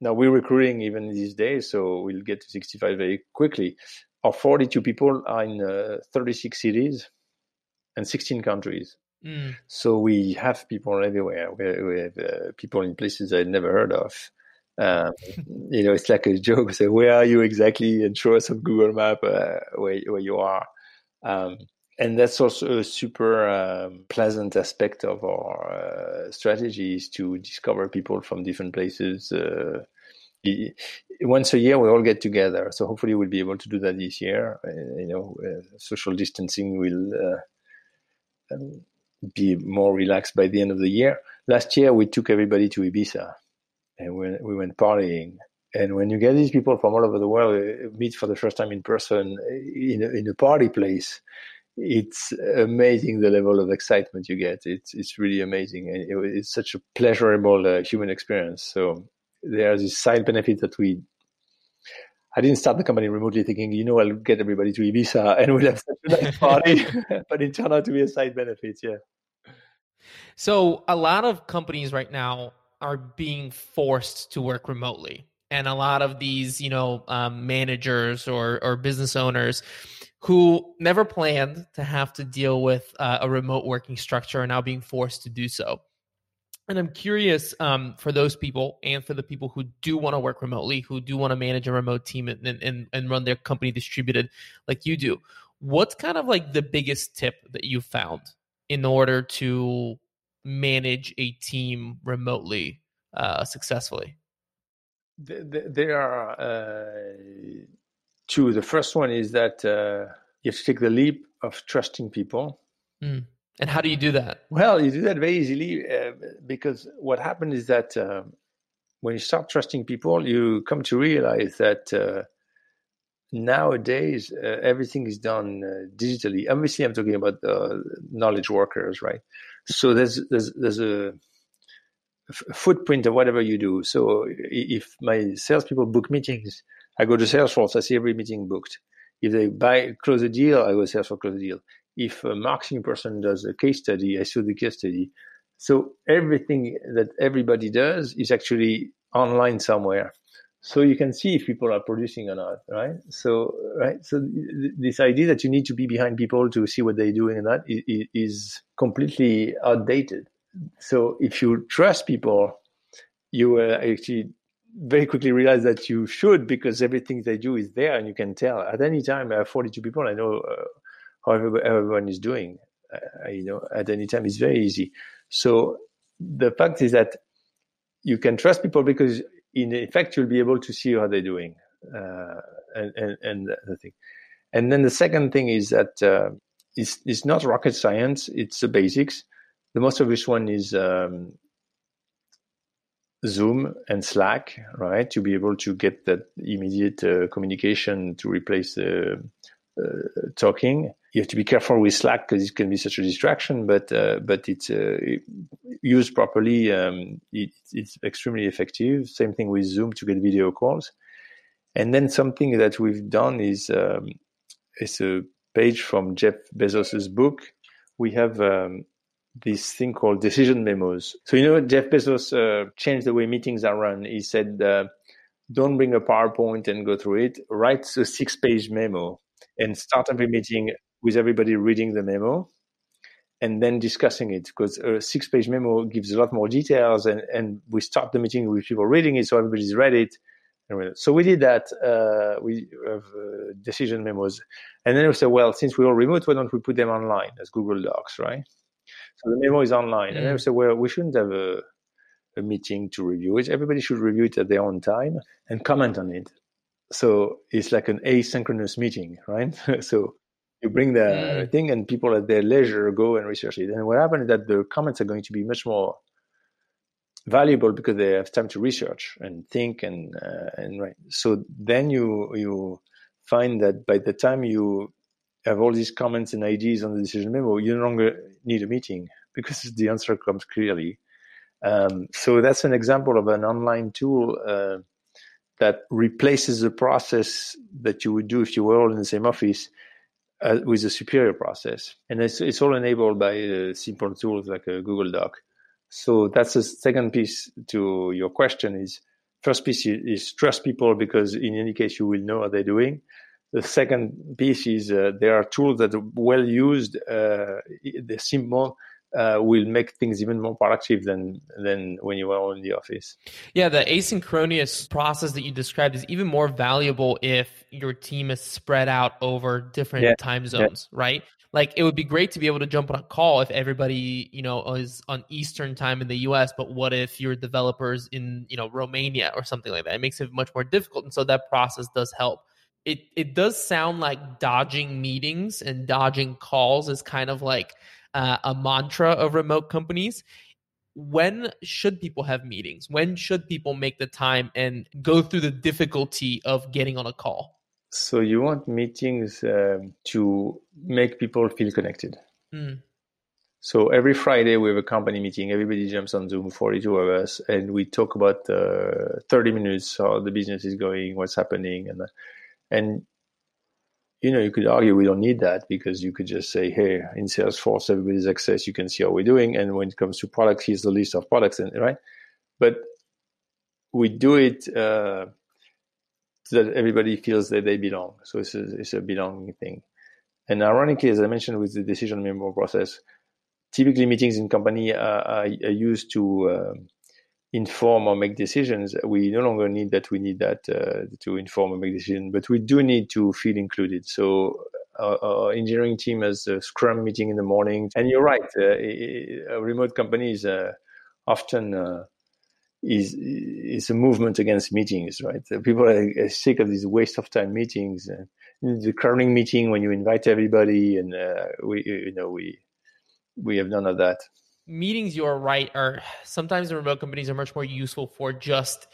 now we're recruiting even these days, so we'll get to 65 very quickly. Our 42 people are in uh, 36 cities and 16 countries. Mm. So we have people everywhere. We, we have uh, people in places I'd never heard of. Um, you know, it's like a joke. Say, where are you exactly? And show us on Google Map uh, where where you are. Um, and that's also a super um, pleasant aspect of our uh, strategy is to discover people from different places. Uh, once a year, we all get together. So hopefully, we'll be able to do that this year. Uh, you know, uh, social distancing will uh, be more relaxed by the end of the year. Last year, we took everybody to Ibiza and we, we went partying. And when you get these people from all over the world uh, meet for the first time in person in a, in a party place, it's amazing the level of excitement you get. It's it's really amazing, and it, it's such a pleasurable uh, human experience. So there are these side benefits that we. I didn't start the company remotely thinking, you know, I'll get everybody to Ibiza and we'll have such a nice party, but it turned out to be a side benefit. Yeah. So a lot of companies right now are being forced to work remotely and a lot of these you know um, managers or or business owners who never planned to have to deal with uh, a remote working structure are now being forced to do so and i'm curious um, for those people and for the people who do want to work remotely who do want to manage a remote team and, and, and run their company distributed like you do what's kind of like the biggest tip that you found in order to manage a team remotely uh, successfully? There are uh, two. The first one is that uh, you have to take the leap of trusting people. Mm. And how do you do that? Well, you do that very easily uh, because what happens is that uh, when you start trusting people, you come to realize that uh, nowadays uh, everything is done uh, digitally. Obviously, I'm talking about knowledge workers, right? So there's there's there's a footprint of whatever you do. So if my salespeople book meetings, I go to Salesforce, I see every meeting booked. If they buy close a deal, I go to Salesforce close a deal. If a marketing person does a case study, I see the case study. So everything that everybody does is actually online somewhere. So you can see if people are producing or not, right? So, right. So this idea that you need to be behind people to see what they're doing and that is completely outdated so if you trust people, you will actually very quickly realize that you should because everything they do is there and you can tell at any time. I have 42 people. I know uh, how everyone is doing. Uh, you know, at any time, it's very easy. So the fact is that you can trust people because in effect you'll be able to see how they're doing uh, and, and, and the thing. And then the second thing is that uh, it's, it's not rocket science. It's the basics the most obvious one is um, Zoom and Slack, right? To be able to get that immediate uh, communication to replace uh, talking. You have to be careful with Slack because it can be such a distraction, but uh, but it's uh, used properly. Um, it, it's extremely effective. Same thing with Zoom to get video calls. And then something that we've done is um, it's a page from Jeff Bezos's book. We have um, this thing called decision memos. So, you know, Jeff Bezos uh, changed the way meetings are run. He said, uh, don't bring a PowerPoint and go through it. Write a six page memo and start every meeting with everybody reading the memo and then discussing it because a six page memo gives a lot more details and, and we start the meeting with people reading it so everybody's read it. So we did that uh, we have uh, decision memos. And then we said well since we're all remote why don't we put them online? As google docs right? So the memo is online. Mm. and then we said well we shouldn't have a, a meeting to review it. Everybody should review it at their own time and comment on it so it's like an asynchronous meeting right so you bring the mm. thing and people at their leisure go and research it. And what happens is that the comments are going to be much more valuable because they have time to research and think and uh, and right. So then you you find that by the time you have all these comments and ideas on the decision memo, you no longer need a meeting because the answer comes clearly. Um, so that's an example of an online tool uh, that replaces the process that you would do if you were all in the same office uh, with a superior process. And it's, it's all enabled by uh, simple tools like a Google Doc. So that's the second piece to your question is first piece is, trust people because in any case you will know what they're doing. The second piece is uh, there are tools that are well used, uh, they're simple, uh, will make things even more productive than than when you are in the office. Yeah, the asynchronous process that you described is even more valuable if your team is spread out over different yeah. time zones, yeah. right? Like it would be great to be able to jump on a call if everybody, you know, is on Eastern time in the US, but what if your developers in, you know, Romania or something like that? It makes it much more difficult. And so that process does help. It it does sound like dodging meetings and dodging calls is kind of like uh, a mantra of remote companies when should people have meetings? When should people make the time and go through the difficulty of getting on a call? So you want meetings um, to make people feel connected. Mm. so every friday we have a company meeting. Everybody jumps on zoom 42 of us and we talk about uh, 30 minutes how the business is going what's happening and and you know, you could argue we don't need that because you could just say, hey, in Salesforce, everybody's access, you can see how we're doing. And when it comes to products, here's the list of products, and right? But we do it uh, so that everybody feels that they belong. So it's a, it's a belonging thing. And ironically, as I mentioned with the decision memo process, typically meetings in company are, are, are used to uh, inform or make decisions. We no longer need that. We need that uh, to inform or make decisions, but we do need to feel included. So our, our, engineering team has a Scrum meeting in the morning, and you're right. Uh, remote companies uh, often uh, is is a movement against meetings. Right? People are sick of these waste of time meetings. the crowning meeting when you invite everybody, and uh, we you know we we have none of that meetings you are right are sometimes the remote companies are much more useful for just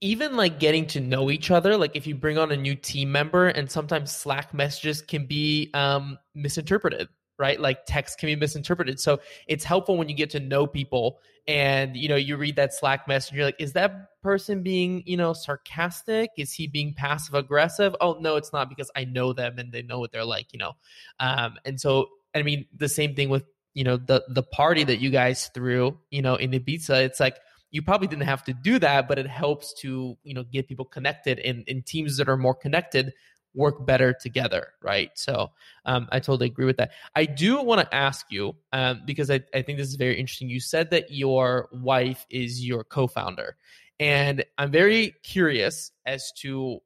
even like getting to know each other. Like if you bring on a new team member and sometimes slack messages can be um, misinterpreted right? Like text can be misinterpreted. So it's helpful when you get to know people and you know you read that slack message you're like is that person being you know sarcastic? Is he being passive aggressive? Oh no it's not because i know them and they know what they're like you know? Um, and so i mean the same thing with you know the the party that you guys threw you know in Ibiza it's like you probably didn't have to do that but it helps to you know get people connected and in teams that are more connected work better together right? So um, i totally agree with that. I do want to ask you um, because I, I think this is very interesting. You said that your wife is your co-founder and i'm very curious as to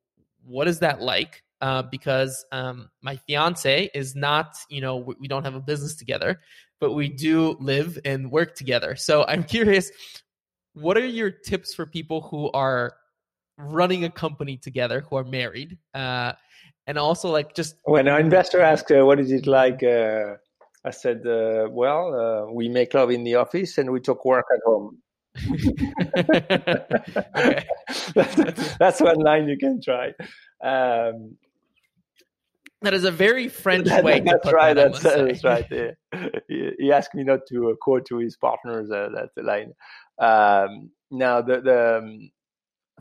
what is that like? Uh, because um, my fiance is not, you know, we, we don't have a business together, but we do live and work together. So I'm curious, what are your tips for people who are running a company together, who are married? Uh, and also, like, just when an investor asks, uh, "What is it like?" Uh, I said, uh, "Well, uh, we make love in the office and we talk work at home." that's, that's, one line you can try. Um, that is a very French way that, that's right, that. That's, that's right. Yeah. He, he, asked me not to uh, quote to his partners uh, that line. Um, now, the, the um,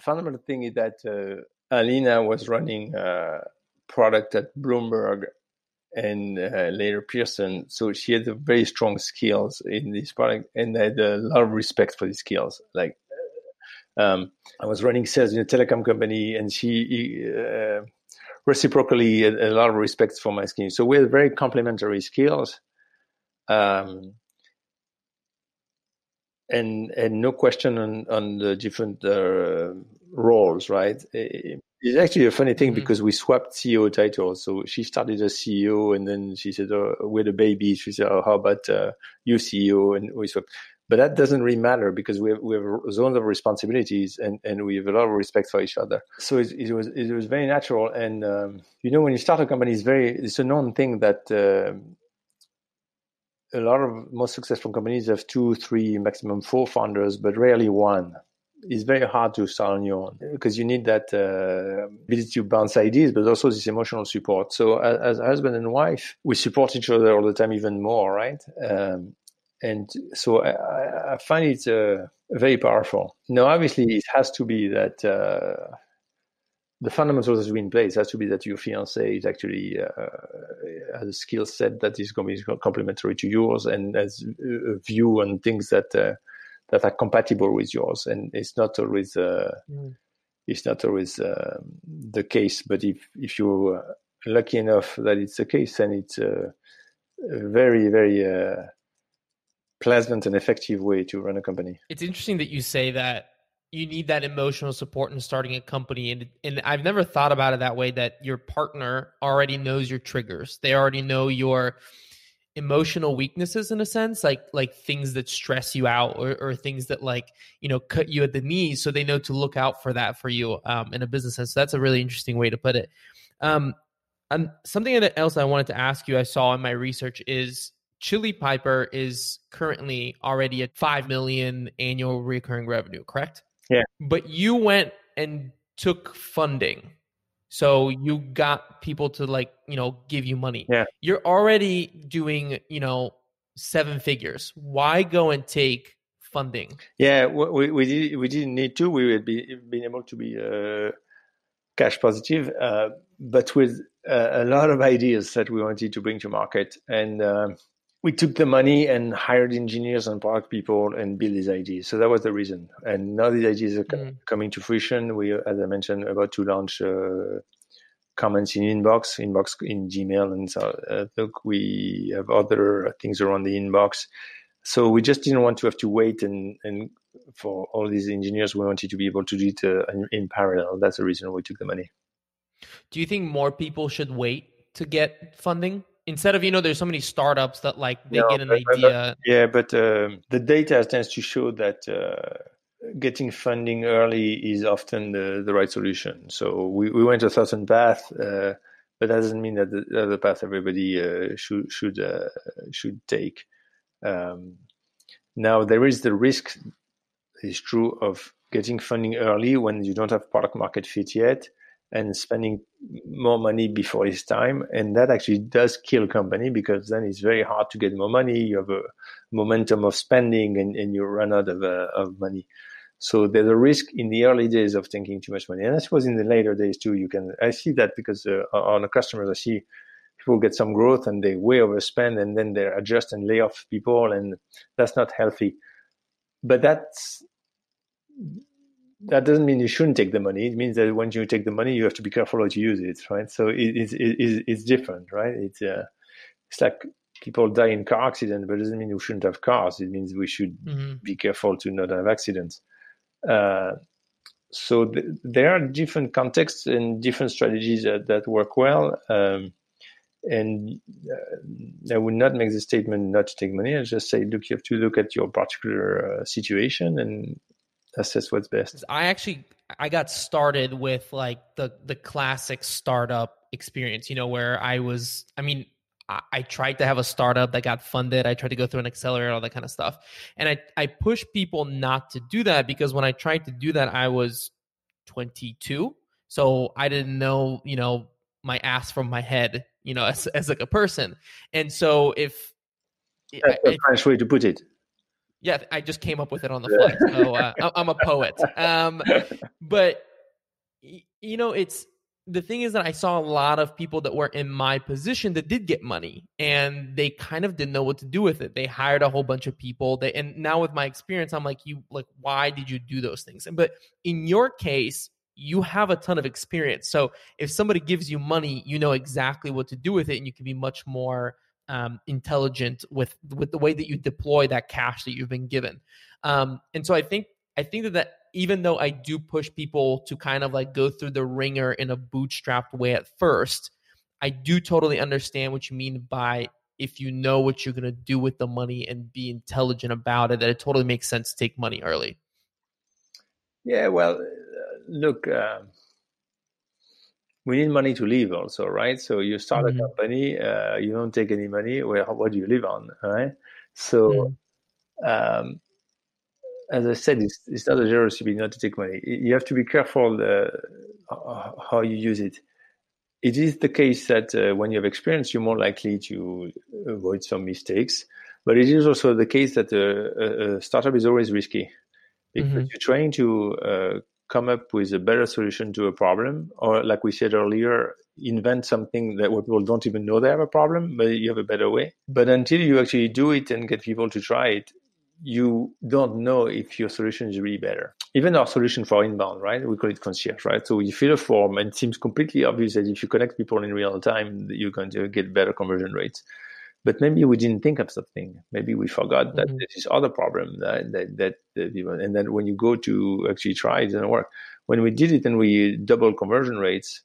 fundamental thing is that uh, Alina was running a product at Bloomberg, and uh, later Pearson. So she had very strong skills in this product and I had a lot of respect for these skills. Like um, I was running sales in a telecom company, and she uh, reciprocally had a lot of respect for my skills. So we had very complementary skills. Um, and and no question on on the different uh, roles, right? It's actually a funny thing mm-hmm. because we swapped CEO titles. So she started as CEO, and then she said, oh, "With a baby," she said, "Oh, how about uh, you CEO?" And we swapped. But that doesn't really matter because we have, we have zones of responsibilities and, and we have a lot of respect for each other. So it, it was it was very natural. And um, you know, when you start a company, it's very it's a known thing that. Uh, a lot of most successful companies have two, three, maximum four founders, but rarely one. It's very hard to start on your own because you need that uh, ability to bounce ideas, but also this emotional support. So, as, as husband and wife, we support each other all the time, even more, right? Um, and so I, I find it uh, very powerful. Now, obviously, it has to be that uh, the fundamentals has to be in place. It has to be that your fiance is actually uh, has a skill set that is going to be complementary to yours and has a view on things that uh, that are compatible with yours. And it's not always uh, mm. it's not always uh, the case. But if if you're lucky enough that it's the case, then it's very very uh, pleasant and effective way to run a company. It's interesting that you say that you need that emotional support in starting a company and and I've never thought about it that way that your partner already knows your triggers. They already know your emotional weaknesses in a sense like like things that stress you out or, or things that like you know cut you at the knees so they know to look out for that for you um, in a business sense so that's a really interesting way to put it um, and something else i wanted to ask you i saw in my research is Chili Piper is currently already at 5 million annual recurring revenue, correct? Yeah. But you went and took funding. So you got people to like, you know, give you money. Yeah. You're already doing, you know, seven figures. Why go and take funding? Yeah, we we did we didn't need to. We would be been able to be uh, cash positive, uh, but with uh, a lot of ideas that we wanted to bring to market, and um, we took the money and hired engineers and product people and built these ideas. So that was the reason. And now these ideas are mm. coming to fruition. We, as I mentioned, about to launch uh, comments in inbox, inbox in Gmail, and so uh, look, we have other things around the inbox. So we just didn't want to have to wait and and for all these engineers, we wanted to be able to do it uh, in, in parallel. That's the reason we took the money. Do you think more people should wait to get funding? Instead of you know there's so many startups that like they no, get an but, idea. yeah but um, the data tends to show that uh, getting funding early is often the, the right solution. So we, we went a certain path uh, but that doesn't mean that the other path everybody uh, should should uh, should take. Um, now there is the risk is true of getting funding early when you don't have product market fit yet and spending more money before his time. And that actually does kill company because then it's very hard to get more money. You have a momentum of spending and, and you run out of, uh, of money. So there's a risk in the early days of taking too much money. And I suppose in the later days too, you can, I see that because uh, on the customers, I see people get some growth and they way overspend and then they adjust and lay off people and that's not healthy. But that's, that doesn't mean you shouldn't take the money. It means that when you take the money, you have to be careful how to use it, right? So it, it, it, it's different, right? It's uh, it's like people die in car accidents, but it doesn't mean we shouldn't have cars. It means we should mm-hmm. be careful to not have accidents. Uh, so th- there are different contexts and different strategies that, that work well. Um, and uh, I would not make the statement not to take money. I just say, look, you have to look at your particular uh, situation and assess what's best. I actually I got started with like the the classic startup experience, you know, where I was I mean, I, I tried to have a startup that got funded. I tried to go through an accelerator, all that kind of stuff. And I, I push people not to do that because when I tried to do that, I was 22. So I didn't know, you know, my ass from my head, you know, as, as like a person. And so if that's a French way to put it. Yeah, I just came up with it on the fly. So uh, I'm a poet. Um, but you know, it's the thing is that I saw a lot of people that were in my position that did get money and they kind of didn't know what to do with it. They hired a whole bunch of people. They and now with my experience, I'm like, you like, why did you do those things? And but in your case, you have a ton of experience. So if somebody gives you money, you know exactly what to do with it, and you can be much more um, intelligent with with the way that you deploy that cash that you've been given. Um, and so I think I think that, that even though I do push people to kind of like go through the ringer in a bootstrapped way at first, I do totally understand what you mean by if you know what you're going to do with the money and be intelligent about it, that it totally makes sense to take money early. Yeah, well, uh, look, uh, we need money to live also, right? So you start mm-hmm. a company, uh, you don't take any money. Well, what do you live on, right? So, mm-hmm. um, as I said, it's, it's not a generosity not to take money. You have to be careful uh, how you use it. It is the case that uh, when you have experience, you're more likely to avoid some mistakes. But it is also the case that a, a startup is always risky because mm-hmm. you're trying to uh, come up with a better solution to a problem, or like we said earlier, invent something that where people don't even know they have a problem, but you have a better way. But until you actually do it and get people to try it, you don't know if your solution is really better. Even our solution for inbound, right? We call it concierge, right? So you fill a form and it seems completely obvious that if you connect people in real time, you're going to get better conversion rates. But maybe we didn't think of something. Maybe we forgot that mm-hmm. there's this other problem that, that, that, that people, and then when you go to actually try, it doesn't work. When we did it and we double conversion rates,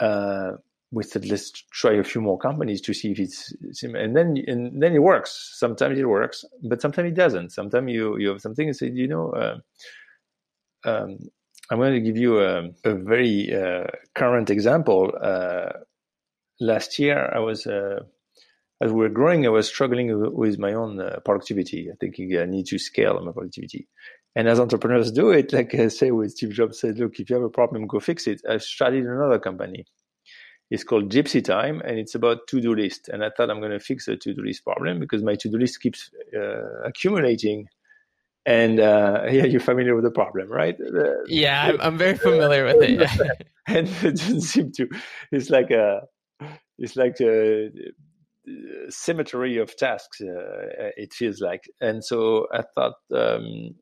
uh, we said let's try a few more companies to see if it's and then and then it works sometimes it works but sometimes it doesn't sometimes you you have something and say you know uh, um, i'm going to give you a, a very uh, current example uh, last year i was uh, as we were growing i was struggling with my own uh, productivity i think i need to scale my productivity and as entrepreneurs do it like i say with steve jobs said look if you have a problem go fix it i started another company it's called Gipsy Time, and it's about to-do list. And I thought I'm going to fix the to-do list problem because my to-do list keeps uh, accumulating. And uh, yeah, you're familiar with the problem, right? Uh, yeah, I'm, I'm, very familiar with it. and it doesn't seem to. It's like a. It's like a, a symmetry of tasks. Uh, it feels like, and so I thought um,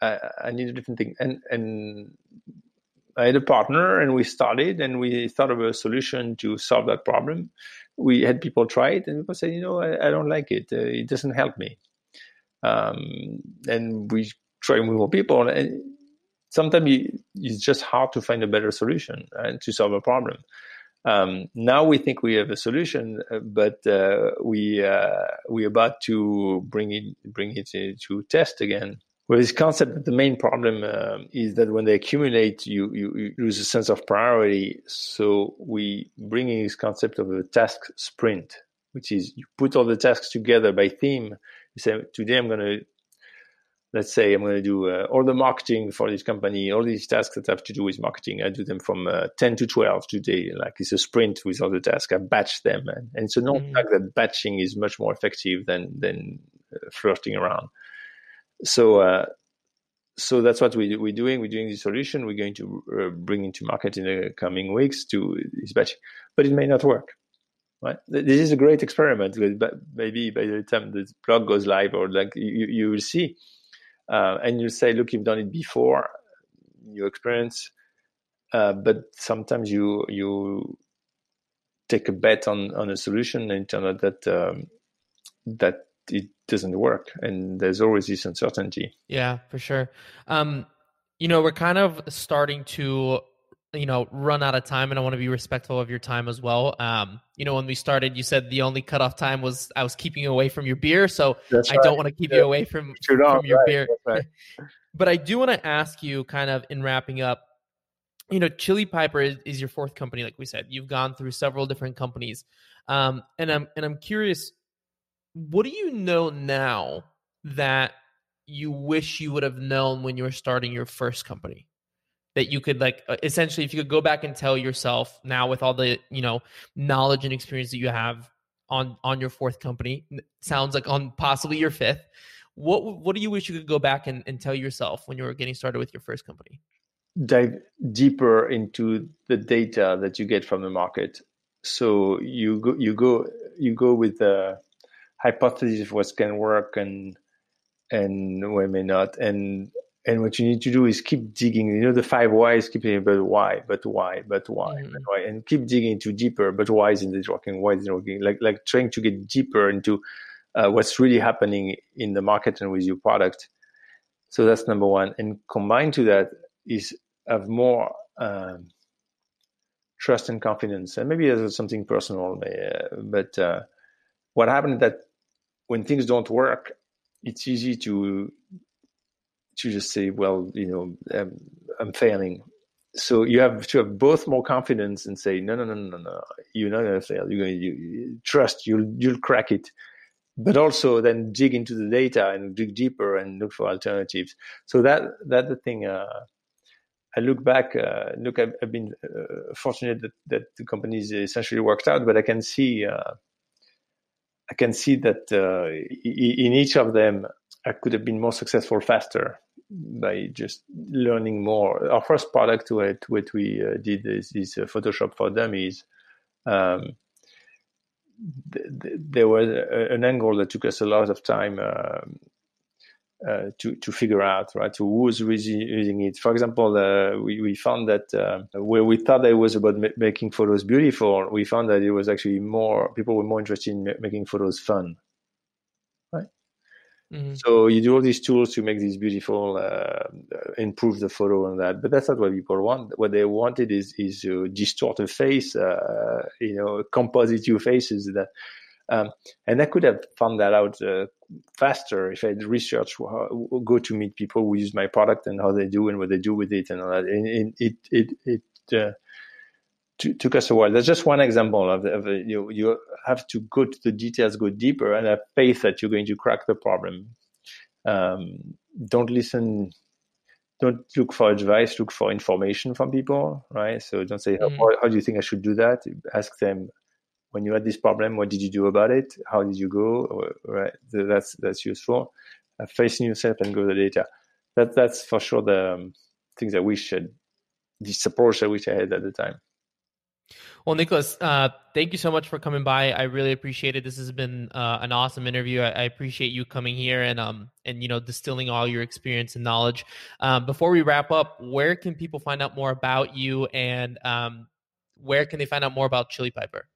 I, I need a different thing. And and I had a partner and we started and we thought of a solution to solve that problem. We had people try it and people said, you know, I, I don't like it. Uh, it doesn't help me. Um, and we try with more people. And sometimes it's just hard to find a better solution uh, to solve a problem. Um, now we think we have a solution, uh, but uh, we uh, we're about to bring it bring it to test again well, this concept, the main problem uh, is that when they accumulate, you, you, you, lose a sense of priority. So we bring in this concept of a task sprint, which is you put all the tasks together by theme. You say, today I'm going to, let's say I'm going to do uh, all the marketing for this company, all these tasks that have to do with marketing. I do them from uh, 10 to 12 today. Like it's a sprint with all the tasks. I batch them. And, and it's a known mm-hmm. fact that batching is much more effective than, than uh, flirting around so uh, so that's what we, we're doing. We're doing this solution. We're going to uh, bring into market in the coming weeks to this batch, but it may not work. Right? This is a great experiment. But maybe by the time the blog goes live, or like you, you will see, uh, and you say, "Look, you've done it before. You experience." Uh, but sometimes you you take a bet on on a solution and turn out that um, that it doesn't work and there's always this uncertainty yeah for sure um you know we're kind of starting to you know run out of time and i want to be respectful of your time as well um you know when we started you said the only cutoff time was i was keeping you away from your beer so That's i right. don't want to keep yeah. you away from, from your right. beer right. but i do want to ask you kind of in wrapping up you know chili piper is, is, your fourth company like we said you've gone through several different companies um and i'm and i'm curious what do you know now that you wish you would have known when you were starting your first company? That you could like uh, essentially, if you could go back and tell yourself now with all the you know knowledge and experience that you have on on your fourth company, sounds like on possibly your fifth. What what do you wish you could go back and, and tell yourself when you were getting started with your first company? dive deeper into the data that you get from the market. So you go you go you go with the hypothesis of what can work and and what may not and and what you need to do is keep digging. You know the five whys, keep saying, but why, but why, but why, mm-hmm. but why, and keep digging into deeper. But why isn't it working? Why isn't it working? Like like trying to get deeper into uh, what's really happening in the market and with your product. So that's number one. And combined to that is have more um, trust and confidence. And maybe there's something personal, uh, but uh, what happened that when things don't work, it's easy to to just say, well, you know, um, I'm failing. So you have to have both more confidence and say, no, no, no, no, no, you're not going to fail. You're going to you, trust. You'll you'll crack it. But also then dig into the data and dig deeper and look for alternatives. So that that the thing. Uh, I look back. Uh, look, I've, I've been uh, fortunate that, that the companies essentially worked out, but I can see. Uh, I can see that uh, in each of them, I could have been more successful faster by just learning more. Our first product, what, what we uh, did is, is uh, Photoshop for Dummies. Um, th- th- there was a, an angle that took us a lot of time uh, uh, to to figure out right so who's using it. For example, uh, we we found that uh, where we thought it was about ma- making photos beautiful, we found that it was actually more people were more interested in ma- making photos fun. Mm-hmm. So you do all these tools to make these beautiful, uh, improve the photo and that, but that's not what people want. What they wanted is is to distort a face, uh, you know, composite two faces. That, um, and I could have found that out uh, faster if I had researched how, go to meet people who use my product and how they do and what they do with it and all that. And it it it. it uh, took us a while. That's just one example of, of you. You have to go to the details, go deeper, and have faith that you're going to crack the problem. Um, don't listen. Don't look for advice. Look for information from people, right? So don't say, mm-hmm. how, how, do you think I should do that?" Ask them, "When you had this problem, what did you do about it? How did you go?" Right? That's that's useful. Faith in yourself and go the data. That that's for sure the um, things I wish had this approach I wish I had at the time. Well, Nicolas, uh, thank you so much for coming by. I really appreciate it. This has been uh, an awesome interview. I, I, appreciate you coming here and um and you know distilling all your experience and knowledge. Um, before we wrap up, where can people find out more about you and um, where can they find out more about Chili Piper?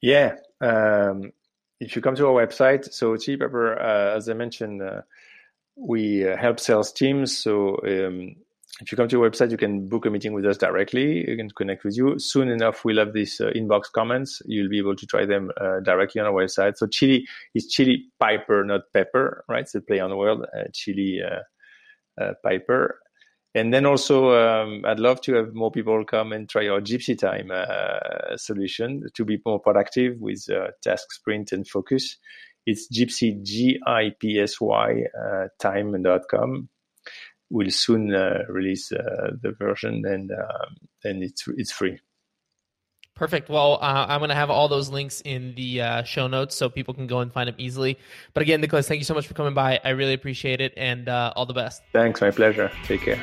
Yeah, um, if you come to our website, so Chili Piper, uh, as I mentioned, uh, we uh, help sales teams. So um, if you come to our website, you can book a meeting with us directly. You can connect with you. Soon enough, we'll have these uh, inbox comments. You'll be able to try them uh, directly on our website. So chili is chili piper, not pepper, right? It's a play on the word, uh, chili uh, uh, piper. And then also, um, I'd love to have more people come and try our Gipsy Time uh, solution to be more productive with task sprint and focus. It's Gipsy, G-I-P-S-Y, time.com will soon uh, release uh, the version and um, and it's it's free. Perfect. Well, uh, I'm going to have all those links in the uh, show notes so people can go and find them easily. But again, Nicolas, thank you so much for coming by. I really appreciate it and uh, all the best. Thanks. My pleasure. Take care.